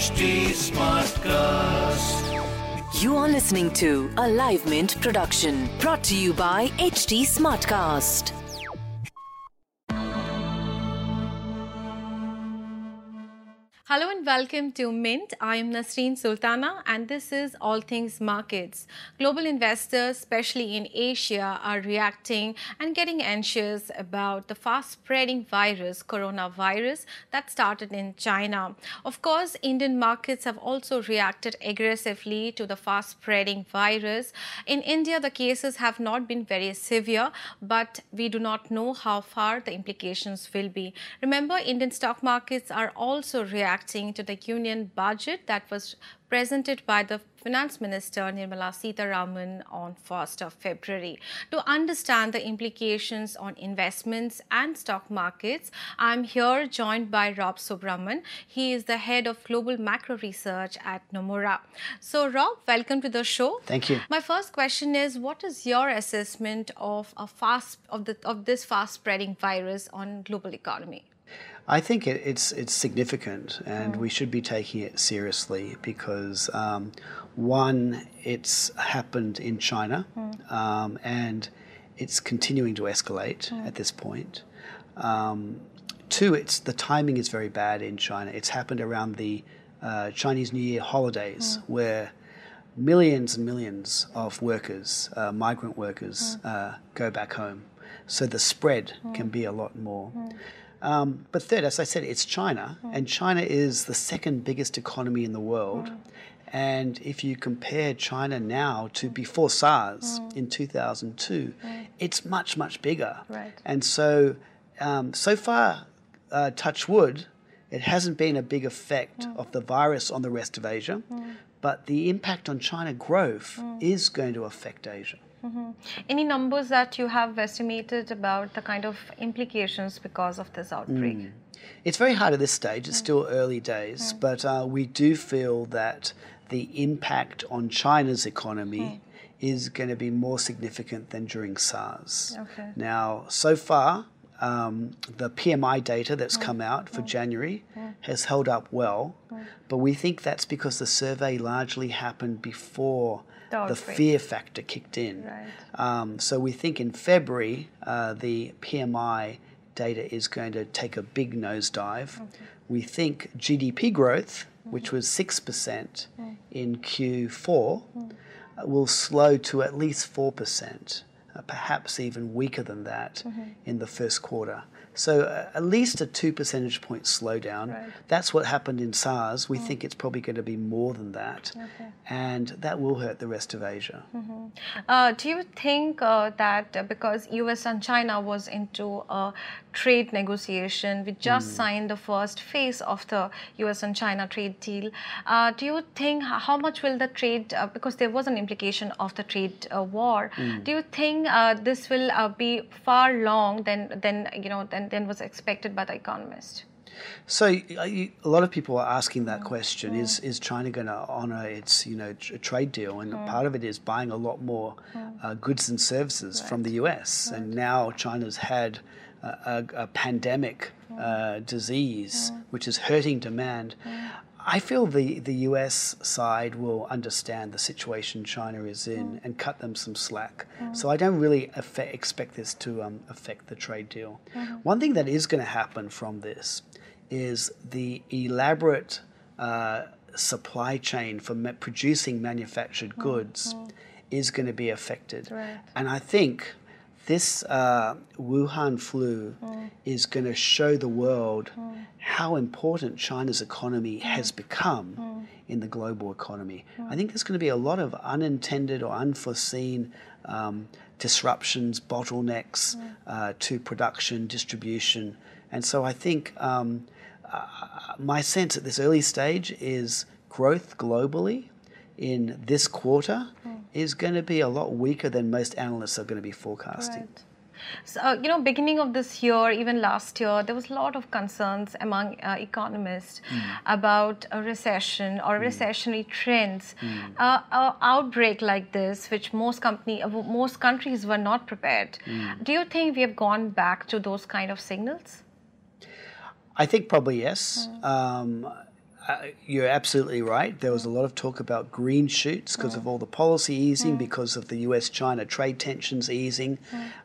HT Smartcast. You are listening to a Live Mint production brought to you by HT Smartcast. Hello and welcome to Mint. I am Nasreen Sultana and this is All Things Markets. Global investors, especially in Asia, are reacting and getting anxious about the fast spreading virus, coronavirus, that started in China. Of course, Indian markets have also reacted aggressively to the fast spreading virus. In India, the cases have not been very severe, but we do not know how far the implications will be. Remember, Indian stock markets are also reacting reacting to the union budget that was presented by the Finance Minister Nirmala Sitharaman on 1st of February. To understand the implications on investments and stock markets, I'm here joined by Rob Subbaraman. He is the head of global macro research at Nomura. So, Rob, welcome to the show. Thank you. My first question is, what is your assessment of a fast of the of this fast spreading virus on global economy? I think it, it's it's significant, and mm. we should be taking it seriously because um, one, it's happened in China, mm. um, and it's continuing to escalate mm. at this point. Um, two, it's the timing is very bad in China. It's happened around the uh, Chinese New Year holidays, mm. where millions and millions of workers, uh, migrant workers, mm. uh, go back home. So the spread can mm. be a lot more. Um, but third, as I said, it's China, mm. and China is the second biggest economy in the world. Mm. And if you compare China now to before SARS mm. in 2002, it's much, much bigger. Right. And so, um, so far, uh, touch wood, it hasn't been a big effect of the virus on the rest of Asia, but the impact on China growth is going to affect Asia. Mm-hmm. Any numbers that you have estimated about the kind of implications because of this outbreak? Mm. It's very hard at this stage. It's mm. still early days, mm. but uh, we do feel that the impact on China's economy mm. is going to be more significant than during SARS. Okay. Now, so far, um, the PMI data that's come out for. January has held up well, but we think that's because the survey largely happened before the fear factor kicked in. Right. Um, so we think in February uh, the PMI data is going to take a big nosedive. Okay. We think GDP growth, mm-hmm. which was 6% mm. in Q4, mm. will slow to at least 4%, uh, perhaps even weaker than that mm-hmm. in the first quarter. So uh, at least a two percentage point slowdown. Right. That's what happened in SARS. We mm. think it's probably going to be more than that, okay. and that will hurt the rest of Asia. Mm-hmm. Uh, do you think uh, that uh, because U.S. and China was into a trade negotiation, we just mm. signed the first phase of the U.S. and China trade deal. Uh, do you think how much will the trade? Uh, because there was an implication of the trade war. Mm. Do you think this will be far long than than you know than than, was expected by the economist. So a lot of people are asking that question: mm. Is is China going to honour its you know trade deal? And mm. part of it is buying a lot more mm. uh, goods and services right. from the U.S. Right. And now China's had a, a, a pandemic mm. uh, disease, mm. which is hurting demand. Mm. I feel the, the US side will understand the situation China is in mm. and cut them some slack. Mm. So I don't really expect this to um, affect the trade deal. Mm-hmm. One thing that is going to happen from this is the elaborate uh, supply chain for ma- producing manufactured mm. goods mm. is going to be affected. Right. And I think this uh, Wuhan flu mm. is going to show the world mm. how important China's economy mm. has become mm. in the global economy. Mm. I think there's going to be a lot of unintended or unforeseen um, disruptions, bottlenecks mm. uh, to production, distribution. And so I think um, uh, my sense at this early stage is growth globally in this quarter. Is going to be a lot weaker than most analysts are going to be forecasting. Right. So, uh, you know, beginning of this year, even last year, there was a lot of concerns among uh, economists mm. about a recession or mm. recessionary trends. Mm. Uh, an outbreak like this, which most company, uh, most countries were not prepared. Hmm. Do you think we have gone back to those kind of signals? I think probably yes. Hmm. Um, uh, you're absolutely right. There was a lot of talk about green shoots because of all the policy easing, because of the US China trade tensions easing.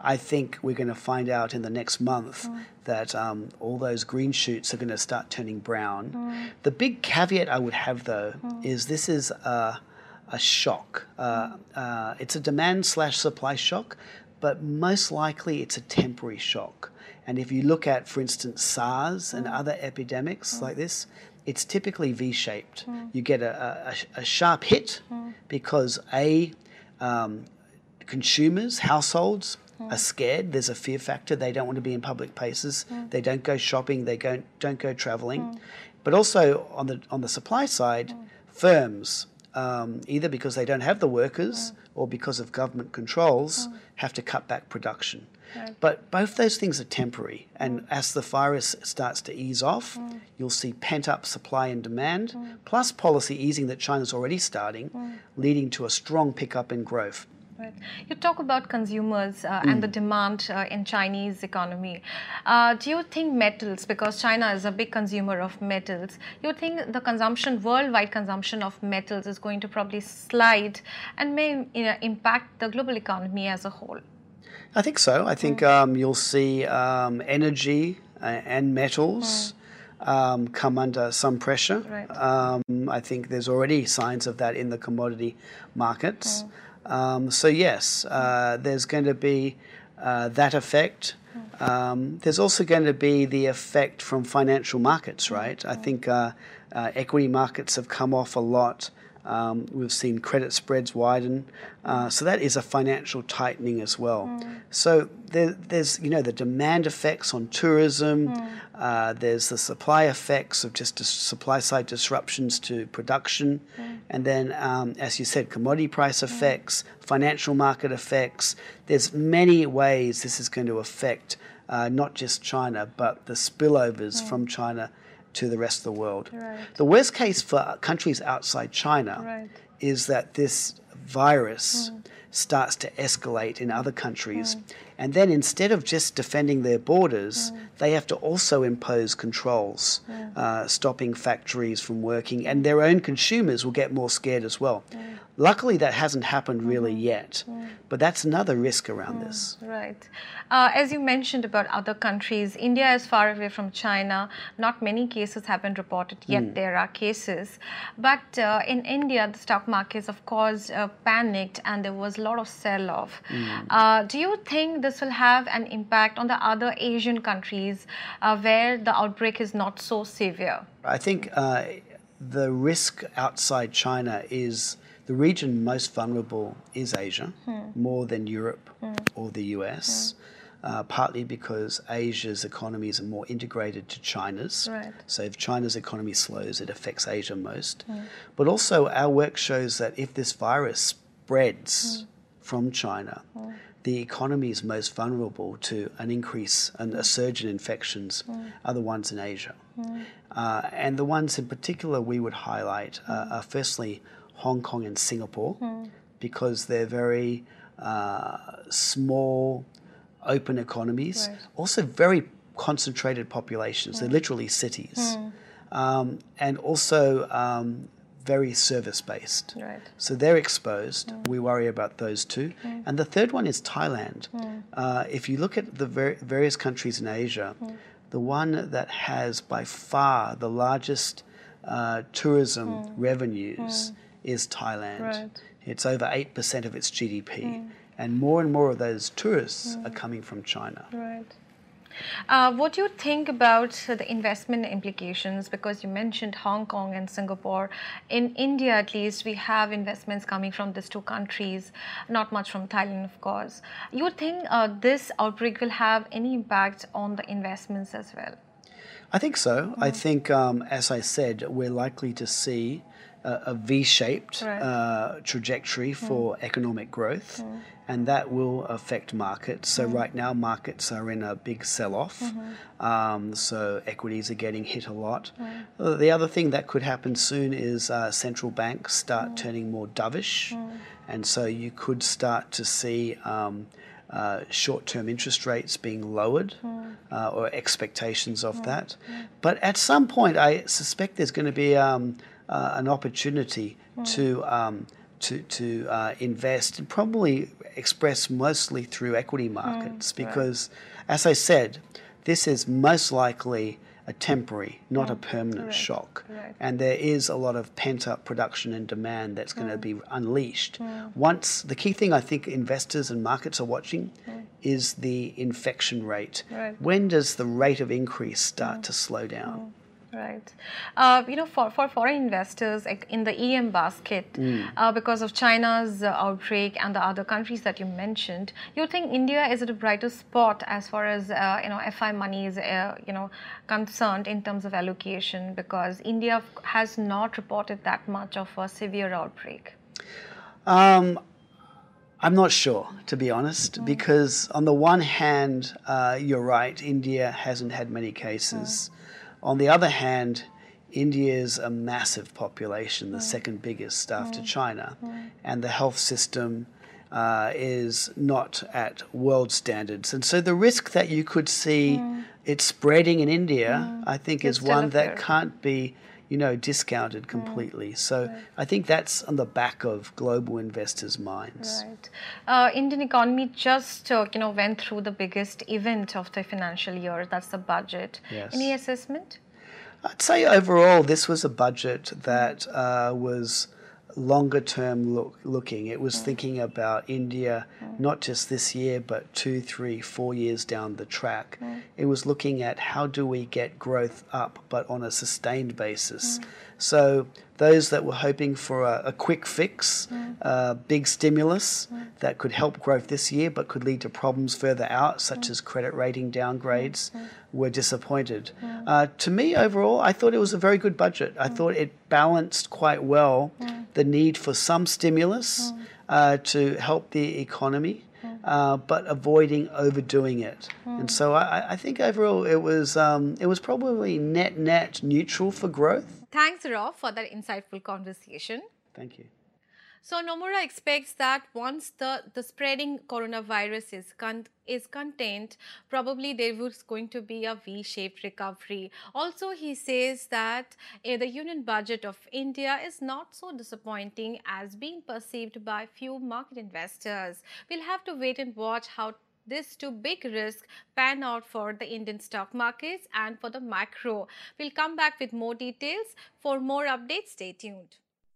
I think we're going to find out in the next month that um, all those green shoots are going to start turning brown. The big caveat I would have, though, is this is a, a shock. Uh, uh, it's a demand slash supply shock, but most likely it's a temporary shock. And if you look at, for instance, SARS and other epidemics like this, it's typically V shaped. Hmm. You get a, a, a sharp hit hmm. because A, um, consumers, households hmm. are scared. There's a fear factor. They don't want to be in public places. They don't go shopping. They don't, don't go traveling. But also on the, on the supply side, firms, um, either because they don't have the workers or because of government controls, have to cut back production. But both those things are temporary, and as the virus starts to ease off, you'll see pent up supply and demand, plus policy easing that China's already starting, leading to a strong pickup in growth. Right. You talk about consumers uh, and the demand uh, in Chinese economy. Uh, do you think metals, because China is a big consumer of metals, you think the consumption, worldwide consumption of metals, is going to probably slide and may you know, impact the global economy as a whole? I think so. I think um, you'll see um, energy uh, and metals. Um, come under some pressure. Right. Um, I think there's already signs of that in the commodity markets. Um, so, yes, uh, there's going to be uh, that effect. Um, there's also going to be the effect from financial markets, right? I think uh, uh, equity markets have come off a lot. Um, we've seen credit spreads widen, uh, so that is a financial tightening as well. So there, there's you know the demand effects on tourism. Uh, there's the supply effects of just supply side disruptions to production, and then um, as you said, commodity price effects, financial market effects. There's many ways this is going to affect uh, not just China, but the spillovers from China to the rest of the world. Right. The worst case for countries outside China Right. is that this virus hmm. starts to escalate in other countries. Hmm. And then instead of just defending their borders, hmm. they have to also impose controls, uh, stopping factories from working, and their own consumers will get more scared as well. Luckily, that hasn't happened really yet, but that's another risk around this. Right. Uh, as you mentioned about other countries, India is far away from China. Not many cases have been reported yet. There are cases. But uh, in India, the stock markets, of course, uh, panicked and there was a lot of sell off. Uh, do you think this will have an impact on the other Asian countries uh, where the outbreak is not so severe? I think uh, the risk outside China is the region most vulnerable is Asia, hmm. more than Europe hmm. or the US. Hmm. Uh, partly because Asia's economies are more integrated to China's. Right. So if China's economy slows, it affects Asia most. But also, our work shows that if this virus spreads from China, the economies most vulnerable to an increase and a surge in infections are the ones in Asia. Uh, and the ones in particular we would highlight uh, are firstly Hong Kong and Singapore because they're very uh, small, open economies, Right. also very concentrated populations. They're literally cities. Um, and also um, very service based. Right. So they're exposed. We worry about those two. And the third one is Thailand. Uh, if you look at the ver- various countries in Asia, the one that has by far the largest uh, tourism revenues is Thailand. Right. It's over 8% of its GDP. And more and more of those tourists are coming from China. Right. Uh, what do you think about the investment implications? Because you mentioned Hong Kong and Singapore. In India, at least, we have investments coming from these two countries, not much from Thailand, of course. You think uh, this outbreak will have any impact on the investments as well? I think so. I think, um, as I said, we're likely to see a, a V-shaped Right. uh, trajectory for economic growth, and that will affect markets. So right now, markets are in a big sell-off. Um, so equities are getting hit a lot. Uh, The other thing that could happen soon is uh, central banks start turning more dovish, and so you could start to see. Um, uh, short-term interest rates being lowered uh, or expectations of that. But at some point, I suspect there's going to be um, uh, an opportunity hmm. to um, to to uh, invest and probably express mostly through equity hmm, markets because, as I said, this is most likely a temporary, not a hmm. permanent shock. Correct. And there is a lot of pent up production and demand that's going to be unleashed. Once the key thing I think investors and markets are watching is the infection rate. Right. When does the rate of increase start to slow down? Right. Uh, you know, for, for foreign investors like in the EM basket, uh, because of China's uh, outbreak and the other countries that you mentioned, you think India is at a brighter spot as far as uh, you know FI money is uh, you know concerned in terms of allocation because India has not reported that much of a severe outbreak. Um, I'm not sure, to be honest, because on the one hand, uh, you're right, India hasn't had many cases. On the other hand, India is a massive population, the second biggest after China, and the health system uh, is not at world standards. And so the risk that you could see it spreading in India, I think, is one that can't be you know, discounted completely. So I think that's on the back of global investors' minds. Right. Uh, Indian economy just uh, you know went through the biggest event of the financial year. That's the budget. Yes. Any assessment? I'd say overall, this was a budget that uh, was longer term look, looking. It was mm. thinking about India mm. not just this year, but two, three, four years down the track. Mm. It was looking at how do we get growth up, but on a sustained basis. So those that were hoping for a, a quick fix, a big stimulus that could help growth this year, but could lead to problems further out, such as credit rating downgrades, were disappointed. Uh, to me, overall, I thought it was a very good budget. I thought it balanced quite well the need for some stimulus uh, to help the economy. Uh, but avoiding overdoing it, and so I, I think overall it was um, it was probably net net neutral for growth. Thanks, Rob, for that insightful conversation. Thank you. So Nomura expects that once the, the spreading coronavirus is con- is contained, probably there was going to be a V-shaped recovery. Also, he says that eh, the union budget of India is not so disappointing as being perceived by few market investors. We'll have to wait and watch how this two big risks pan out for the Indian stock markets and for the macro. We'll come back with more details. For more updates, stay tuned.